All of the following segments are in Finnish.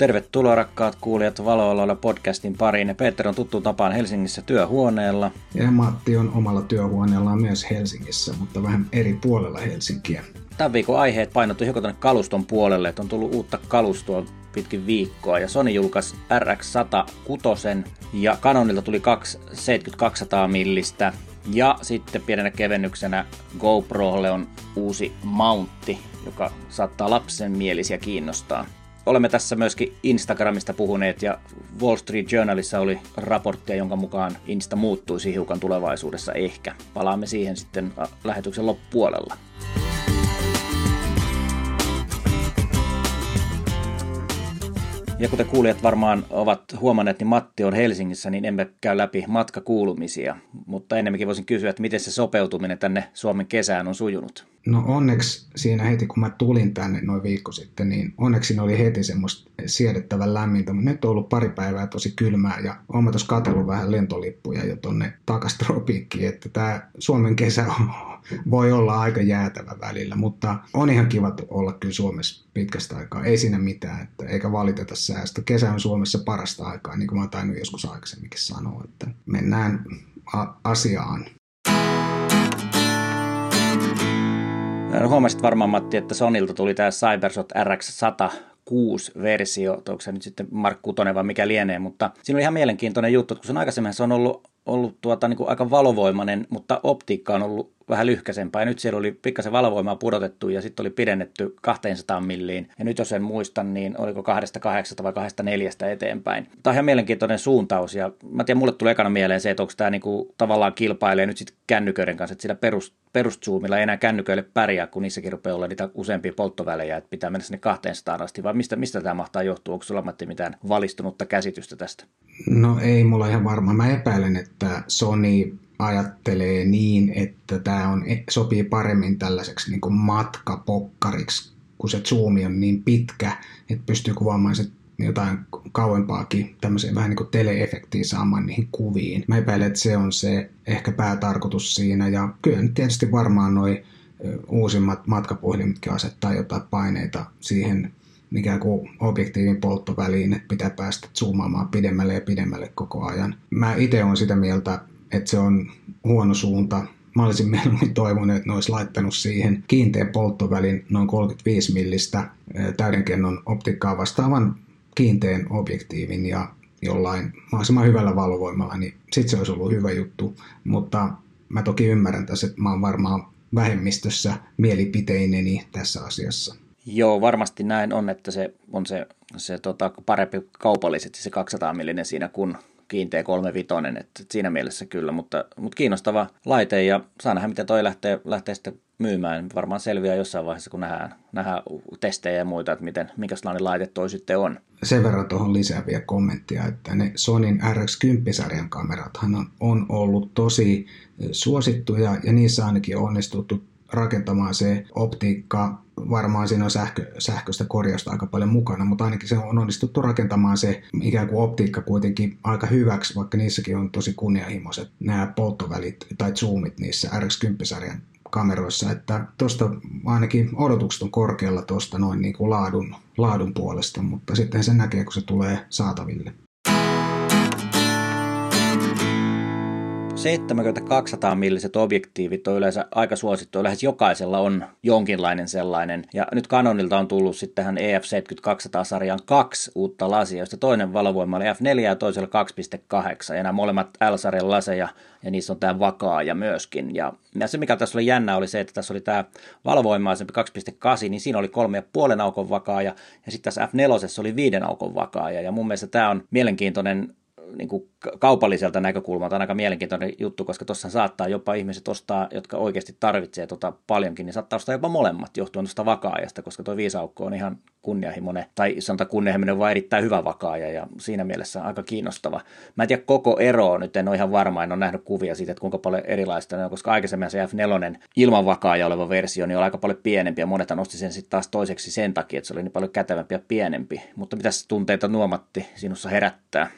Tervetuloa rakkaat kuulijat Valoaloilla podcastin pariin. Ja Peter on tuttu tapaan Helsingissä työhuoneella. Ja Matti on omalla työhuoneellaan myös Helsingissä, mutta vähän eri puolella Helsinkiä. Tämän viikon aiheet painottu hiukan tuonne kaluston puolelle, että on tullut uutta kalustoa pitkin viikkoa ja Sony julkaisi RX106 ja Canonilta tuli 7200 millistä ja sitten pienenä kevennyksenä GoProlle on uusi mountti, joka saattaa lapsen mielisiä kiinnostaa. Olemme tässä myöskin Instagramista puhuneet ja Wall Street Journalissa oli raporttia, jonka mukaan Insta muuttuisi hiukan tulevaisuudessa ehkä. Palaamme siihen sitten lähetyksen loppupuolella. Ja kuten kuulijat varmaan ovat huomanneet, niin Matti on Helsingissä, niin emme käy läpi matkakuulumisia. Mutta ennemminkin voisin kysyä, että miten se sopeutuminen tänne Suomen kesään on sujunut? No onneksi siinä heti, kun mä tulin tänne noin viikko sitten, niin onneksi siinä oli heti semmoista siedettävän lämmintä, mutta nyt on ollut pari päivää tosi kylmää ja olen tuossa katsellut vähän lentolippuja jo tonne takas tropiikkiin, että tämä Suomen kesä on, voi olla aika jäätävä välillä, mutta on ihan kiva olla kyllä Suomessa pitkästä aikaa. Ei siinä mitään, että eikä valiteta säästä. Kesä on Suomessa parasta aikaa, niin kuin mä oon tainnut joskus aikaisemminkin sanoa, että mennään asiaan. Huomasit varmaan Matti, että Sonilta tuli tämä Cybershot RX100 versio, onko se nyt sitten Mark 6 vai mikä lienee, mutta siinä oli ihan mielenkiintoinen juttu, että kun se on aikaisemmin se on ollut, ollut tuota, niin kuin aika valovoimainen, mutta optiikka on ollut vähän lyhkäisempää. Ja nyt siellä oli pikkasen valovoimaa pudotettu ja sitten oli pidennetty 200 milliin. Ja nyt jos en muista, niin oliko 208 vai 24 eteenpäin. Tämä on ihan mielenkiintoinen suuntaus ja mä tiedän, mulle tulee ekana mieleen se, että onko tämä niinku tavallaan kilpailee nyt sitten kännyköiden kanssa, että sillä perus, peruszoomilla ei enää kännyköille pärjää, kun niissäkin rupeaa olla niitä useampia polttovälejä, että pitää mennä sinne 200 asti, vai mistä, mistä tämä mahtaa johtua? Onko sulla Matti mitään valistunutta käsitystä tästä? No ei mulla ihan varma. Mä epäilen, että Sony ajattelee niin, että tämä on, sopii paremmin tällaiseksi niin kuin matkapokkariksi, kun se zoomi on niin pitkä, että pystyy kuvaamaan se jotain kauempaakin tämmöiseen vähän niin kuin teleefektiin saamaan niihin kuviin. Mä epäilen, että se on se ehkä päätarkoitus siinä ja kyllä nyt tietysti varmaan noi uusimmat matkapuhelimitkin asettaa jotain paineita siihen mikä kuin objektiivin polttoväliin, että pitää päästä zoomaamaan pidemmälle ja pidemmälle koko ajan. Mä itse olen sitä mieltä, että se on huono suunta. Mä olisin mieluummin toivonut, että ne olisi laittanut siihen kiinteän polttovälin noin 35 millistä täydenkennon optiikkaa vastaavan kiinteän objektiivin ja jollain mahdollisimman hyvällä valovoimalla, niin sitten se olisi ollut hyvä juttu. Mutta mä toki ymmärrän tässä, että mä oon varmaan vähemmistössä mielipiteineni tässä asiassa. Joo, varmasti näin on, että se on se, se tota, parempi kaupallisesti se 200 millinen siinä kuin kiinteä 35, että siinä mielessä kyllä, mutta, mutta kiinnostava laite ja saa nähdä, miten toi lähtee, lähtee sitten myymään. Varmaan selviää jossain vaiheessa, kun nähdään, nähdään testejä ja muita, että miten, minkälainen laite toi sitten on. Sen verran tuohon lisää vielä kommenttia, että ne Sonin RX10-sarjan kamerathan on, on ollut tosi suosittuja ja niissä ainakin on onnistuttu rakentamaan se optiikka, varmaan siinä on sähkö, sähköistä korjausta aika paljon mukana, mutta ainakin se on onnistuttu rakentamaan se ikään kuin optiikka kuitenkin aika hyväksi, vaikka niissäkin on tosi kunnianhimoiset nämä polttovälit tai zoomit niissä RX10-sarjan kameroissa, että tuosta ainakin odotukset on korkealla tuosta noin niin kuin laadun, laadun puolesta, mutta sitten se näkee, kun se tulee saataville. 70-200 milliset objektiivit on yleensä aika suosittu, lähes jokaisella on jonkinlainen sellainen. Ja nyt Canonilta on tullut sitten tähän EF70-200-sarjan kaksi uutta lasia, joista toinen valovoima oli F4 ja toisella 2.8. Ja nämä molemmat L-sarjan laseja, ja niissä on tämä vakaaja myöskin. Ja, ja se, mikä tässä oli jännä, oli se, että tässä oli tämä valovoimaisempi 2.8, niin siinä oli kolme ja puolen aukon vakaaja, ja sitten tässä F4 oli viiden aukon vakaaja. Ja mun mielestä tämä on mielenkiintoinen niin kuin kaupalliselta näkökulmalta on aika mielenkiintoinen juttu, koska tuossa saattaa jopa ihmiset ostaa, jotka oikeasti tarvitsee tota paljonkin, niin saattaa ostaa jopa molemmat johtuen tuosta vakaajasta, koska tuo viisaukko on ihan kunnianhimoinen, tai sanotaan kunnianhimoinen, vaan erittäin hyvä vakaaja, ja siinä mielessä aika kiinnostava. Mä en tiedä koko eroa, nyt en ole ihan varma, en ole nähnyt kuvia siitä, että kuinka paljon erilaista ne on, koska aikaisemmin se F4 ilman vakaaja oleva versio niin on aika paljon pienempi, ja monet nosti sen sitten taas toiseksi sen takia, että se oli niin paljon kätevämpi ja pienempi. Mutta mitä tunteita nuomatti sinussa herättää?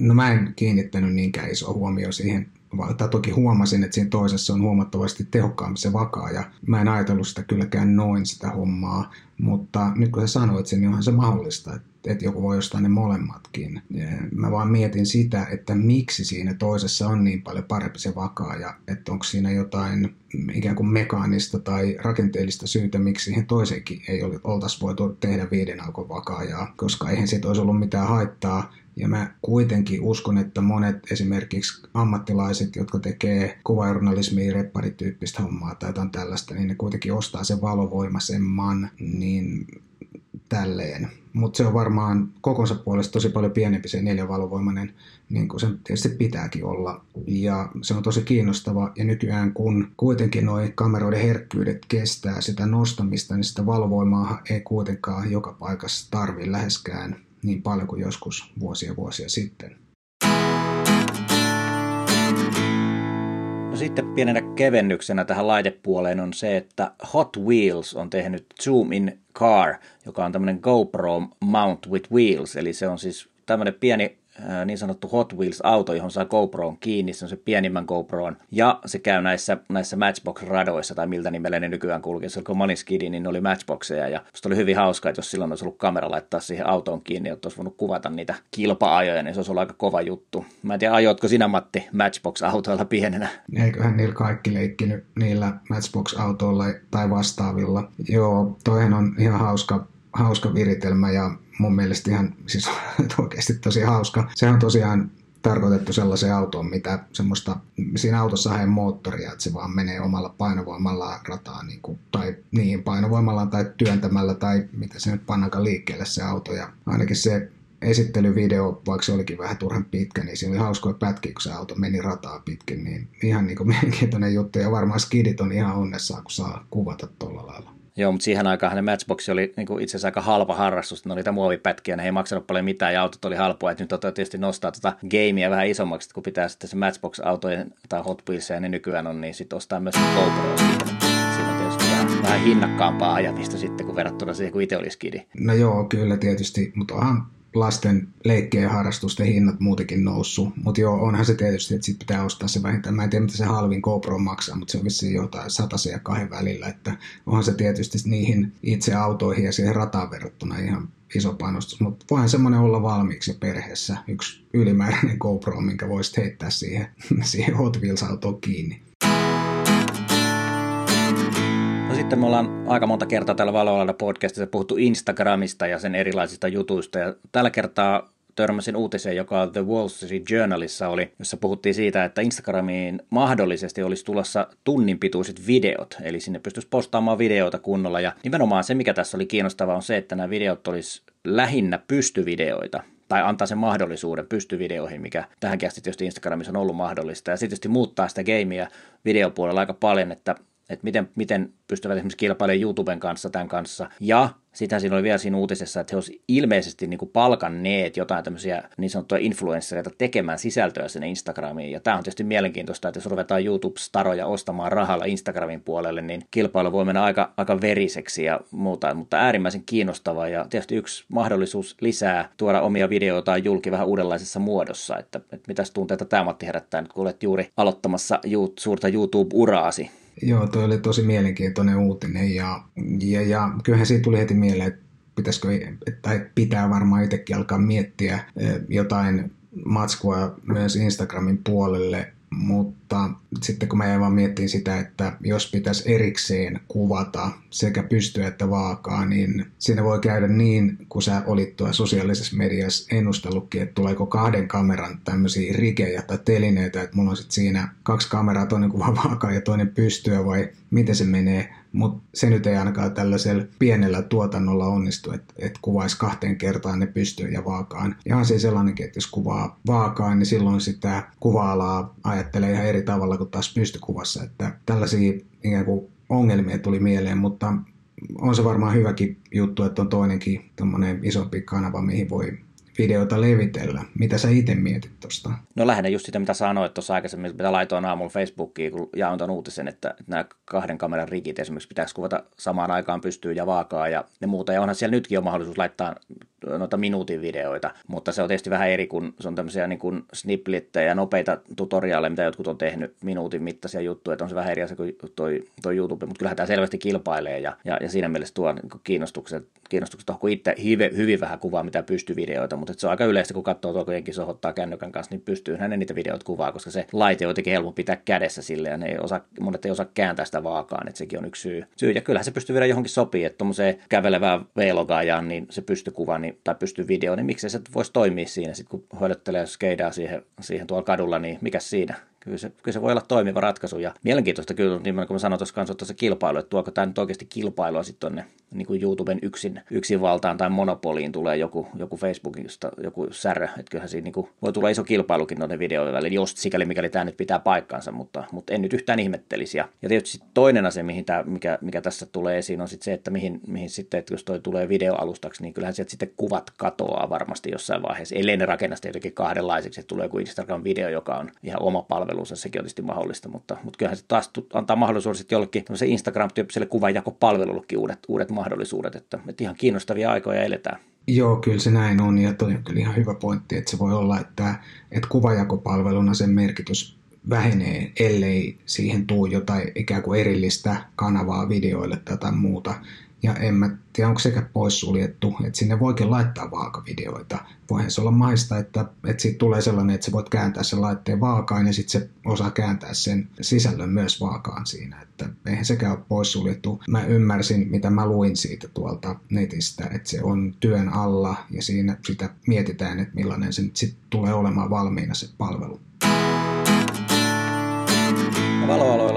No mä en kiinnittänyt niinkään iso huomio siihen, tai toki huomasin, että siinä toisessa on huomattavasti tehokkaampi se vakaa, ja mä en ajatellut sitä kylläkään noin sitä hommaa, mutta nyt kun sä sanoit sen, niin onhan se mahdollista, että että joku voi ostaa ne molemmatkin. Mä vaan mietin sitä, että miksi siinä toisessa on niin paljon parempi se vakaaja, että onko siinä jotain ikään kuin mekaanista tai rakenteellista syytä, miksi siihen toiseenkin ei oltaisi voitu tehdä viiden aukon vakaajaa, koska eihän siitä olisi ollut mitään haittaa, ja mä kuitenkin uskon, että monet esimerkiksi ammattilaiset, jotka tekee kuvajournalismia, repparityyppistä hommaa tai jotain tällaista, niin ne kuitenkin ostaa sen valovoimaisemman, niin tälleen. Mutta se on varmaan kokonsa puolesta tosi paljon pienempi se neljävalovoimainen, niin kuin se tietysti pitääkin olla. Ja se on tosi kiinnostava. Ja nykyään kun kuitenkin nuo kameroiden herkkyydet kestää sitä nostamista, niin sitä valovoimaa ei kuitenkaan joka paikassa tarvi läheskään niin paljon kuin joskus vuosia vuosia sitten. Sitten pienenä kevennyksenä tähän laitepuoleen on se, että Hot Wheels on tehnyt Zoom in Car, joka on tämmöinen GoPro Mount with Wheels, eli se on siis tämmöinen pieni niin sanottu Hot Wheels-auto, johon saa GoProon kiinni, se on se pienimmän GoProon, ja se käy näissä, näissä Matchbox-radoissa, tai miltä nimellä ne nykyään kulkee, se Maniskidi, niin ne oli Matchboxeja, ja se oli hyvin hauskaa, että jos silloin olisi ollut kamera laittaa siihen autoon kiinni, että olisi voinut kuvata niitä kilpa-ajoja, niin se olisi ollut aika kova juttu. Mä en tiedä, ajoitko sinä Matti Matchbox-autoilla pienenä? Eiköhän niillä kaikki leikkinyt niillä Matchbox-autoilla tai vastaavilla. Joo, toihan on ihan hauska hauska viritelmä ja mun mielestä ihan siis oikeasti tosi hauska. Se on tosiaan tarkoitettu sellaiseen autoon, mitä semmoista, siinä autossa ei moottoria, että se vaan menee omalla painovoimalla rataa, niin kuin, tai niin painovoimalla tai työntämällä tai mitä se nyt pannaankaan liikkeelle se auto. Ja ainakin se esittelyvideo, vaikka se olikin vähän turhan pitkä, niin siinä oli hauskoja pätkiä, kun se auto meni rataa pitkin, niin ihan niin kuin mielenkiintoinen juttu. Ja varmaan skidit on ihan onnessaan, kun saa kuvata tuolla lailla. Joo, mutta siihen aikaan ne Matchbox oli niin itse asiassa aika halpa harrastus. Ne oli muovipätkiä, ne ei maksanut paljon mitään ja autot oli halpoa. Että nyt on tietysti nostaa tuota gamea vähän isommaksi, kun pitää sitten se Matchbox-autojen tai Hot Wheelsia, ne nykyään on, niin sitten ostaa myös GoPro vähän, hinnakkaampaa ajamista sitten, kun verrattuna siihen, kun itse olisi kidi. No joo, kyllä tietysti, mutta onhan lasten leikkien ja harrastusten hinnat muutenkin noussut. Mutta joo, onhan se tietysti, että sit pitää ostaa se vähintään. Mä en tiedä, mitä se halvin GoPro maksaa, mutta se on vissiin jotain sataisen ja kahden välillä. Että onhan se tietysti niihin itse autoihin ja siihen rataan verrattuna ihan iso panostus. Mutta voihan semmoinen olla valmiiksi perheessä. Yksi ylimääräinen GoPro, minkä voisit heittää siihen, siihen Hot Wheels-autoon kiinni. Sitten me ollaan aika monta kertaa täällä Valoalalla podcastissa puhuttu Instagramista ja sen erilaisista jutuista. Ja tällä kertaa törmäsin uutiseen, joka The Wall Street Journalissa oli, jossa puhuttiin siitä, että Instagramiin mahdollisesti olisi tulossa tunnin pituiset videot, eli sinne pystyisi postaamaan videoita kunnolla. Ja nimenomaan se, mikä tässä oli kiinnostavaa, on se, että nämä videot olisi lähinnä pystyvideoita, tai antaa sen mahdollisuuden pystyvideoihin, mikä tähänkin asti tietysti Instagramissa on ollut mahdollista. Ja sitten tietysti muuttaa sitä gameia videopuolella aika paljon, että että miten, miten pystyvät esimerkiksi kilpailemaan YouTuben kanssa tämän kanssa. Ja sitten siinä oli vielä siinä uutisessa, että he olisivat ilmeisesti niin palkanneet jotain tämmöisiä niin sanottuja influenssereita tekemään sisältöä sinne Instagramiin. Ja tämä on tietysti mielenkiintoista, että jos ruvetaan YouTube-staroja ostamaan rahalla Instagramin puolelle, niin kilpailu voi mennä aika, aika veriseksi ja muuta, mutta äärimmäisen kiinnostavaa ja tietysti yksi mahdollisuus lisää tuoda omia videoita julki vähän uudenlaisessa muodossa, että, että mitäs tunteita tämä Matti herättää nyt, kun olet juuri aloittamassa suurta YouTube-uraasi. Joo, toi oli tosi mielenkiintoinen uutinen ja, ja, ja kyllähän siitä tuli heti mieleen, että pitäisikö, tai pitää varmaan itsekin alkaa miettiä eh, jotain matskua myös Instagramin puolelle mutta sitten kun mä jäin vaan miettiin sitä, että jos pitäisi erikseen kuvata sekä pystyä että vaakaa, niin siinä voi käydä niin, kun sä olit tuossa sosiaalisessa mediassa ennustellutkin, että tuleeko kahden kameran tämmöisiä rikejä tai telineitä, että mulla on sitten siinä kaksi kameraa, toinen kuva vaakaa ja toinen pystyä vai miten se menee mutta se nyt ei ainakaan tällaisella pienellä tuotannolla onnistu, että et kuvaisi kahteen kertaan ne pystyyn ja vaakaan. Ihan siis sellainenkin, että jos kuvaa vaakaan, niin silloin sitä kuva-alaa ajattelee ihan eri tavalla kuin taas pystykuvassa. Että tällaisia ikään kuin ongelmia tuli mieleen, mutta on se varmaan hyväkin juttu, että on toinenkin isompi kanava, mihin voi videota levitellä. Mitä sä itse mietit tuosta? No lähinnä just sitä, mitä sanoit tuossa aikaisemmin, mitä laitoin aamulla Facebookiin, kun jaoin tuon uutisen, että, nämä kahden kameran rigit esimerkiksi pitäisi kuvata samaan aikaan pystyy ja vaakaa ja ne muuta. Ja onhan siellä nytkin on mahdollisuus laittaa noita minuutin videoita, mutta se on tietysti vähän eri, kun se on tämmöisiä niin kuin snipplittejä ja nopeita tutoriaaleja, mitä jotkut on tehnyt minuutin mittaisia juttuja, että on se vähän eri asia kuin toi, toi YouTube, mutta kyllähän tämä selvästi kilpailee ja, ja, ja siinä mielessä tuo niin kiinnostukset, kiinnostukset on itse hyvin, hyvin vähän kuvaa, mitä pystyy videoita, mutta se on aika yleistä, kun katsoo tuo jenkin sohottaa kännykän kanssa, niin pystyy hänen niitä videoita kuvaa, koska se laite on jotenkin helppo pitää kädessä sille ja ne ei osaa, monet ei osaa kääntää sitä vaakaan, että sekin on yksi syy. syy. Ja kyllähän se pystyy vielä johonkin sopii, että tuommoiseen kävelevään niin se pystyy kuvaan niin, tai pystyy video, niin miksei se voisi toimia siinä, sit kun hoidottelee skeidaa siihen, siihen tuolla kadulla, niin mikä siinä? Kyllä se, kyllä se voi olla toimiva ratkaisu. Ja mielenkiintoista kyllä, niin kuin mä sanoin tuossa kanssa, tuossa kilpailu, että tuoko tämä nyt oikeasti kilpailua sitten tuonne niin kuin YouTuben yksin, yksin valtaan tai monopoliin tulee joku, joku Facebookista joku särö, että kyllähän siinä niin kuin, voi tulla iso kilpailukin noiden videoiden välillä, jos sikäli mikäli tämä nyt pitää paikkansa, mutta, mutta en nyt yhtään ihmettelisi. Ja, ja tietysti toinen asia, mihin tämä, mikä, mikä tässä tulee esiin, on sitten se, että mihin, mihin sitten, että jos toi tulee videoalustaksi, niin kyllähän sieltä sitten kuvat katoaa varmasti jossain vaiheessa, ellei ne rakenna jotenkin kahdenlaisiksi, että tulee joku Instagram-video, joka on ihan oma palvelunsa, sekin tietysti mahdollista, mutta, mutta kyllähän se taas antaa mahdollisuudet jollekin Instagram-tyyppiselle kuvanjakopalvelullekin uudet, uudet mahdollisuudet, että, että ihan kiinnostavia aikoja eletään. Joo, kyllä se näin on ja toi on kyllä ihan hyvä pointti, että se voi olla, että, että kuvajakopalveluna sen merkitys vähenee, ellei siihen tuu jotain ikään kuin erillistä kanavaa videoille tai muuta. Ja en mä tiedä, onko sekä poissuljettu, että sinne voikin laittaa vaakavideoita. Voihan se olla maista, että, että siitä tulee sellainen, että sä voit kääntää sen laitteen vaakaan ja sitten se osaa kääntää sen sisällön myös vaakaan siinä. Että eihän sekään ole poissuljettu. Mä ymmärsin, mitä mä luin siitä tuolta netistä, että se on työn alla ja siinä sitä mietitään, että millainen se nyt sitten tulee olemaan valmiina se palvelu.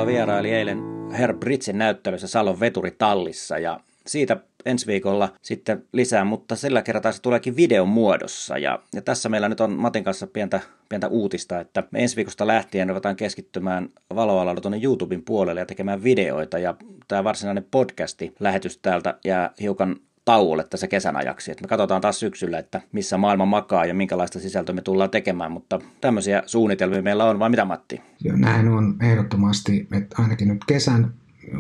Vieraili eilen Herr Britsin näyttelyssä Salon veturitallissa ja siitä ensi viikolla sitten lisää, mutta sillä kertaa se tuleekin videon muodossa. Ja, ja tässä meillä nyt on Matin kanssa pientä, pientä uutista, että me ensi viikosta lähtien ruvetaan keskittymään valoalalla tuonne YouTuben puolelle ja tekemään videoita. Ja tämä varsinainen podcasti lähetys täältä jää hiukan tauolle tässä kesän ajaksi. Et me katsotaan taas syksyllä, että missä maailma makaa ja minkälaista sisältöä me tullaan tekemään, mutta tämmöisiä suunnitelmia meillä on, vai mitä Matti? Joo, näin on ehdottomasti, että ainakin nyt kesän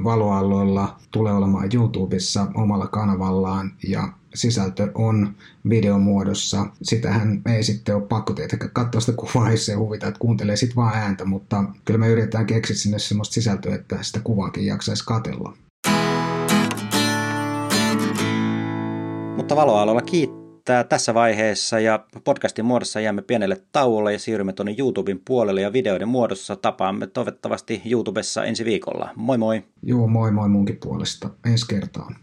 valoalloilla tulee olemaan YouTubessa omalla kanavallaan ja sisältö on videomuodossa. Sitähän ei sitten ole pakko tietenkään katsoa sitä kuvaa, jos se huvita, että kuuntelee sitten vaan ääntä, mutta kyllä me yritetään keksiä sinne semmoista sisältöä, että sitä kuvaakin jaksaisi katella. Mutta valoaloilla kiittää tässä vaiheessa ja podcastin muodossa jäämme pienelle tauolle ja siirrymme tuonne YouTuben puolelle ja videoiden muodossa tapaamme toivottavasti YouTubessa ensi viikolla. Moi moi! Joo, moi moi munkin puolesta. Ensi kertaan.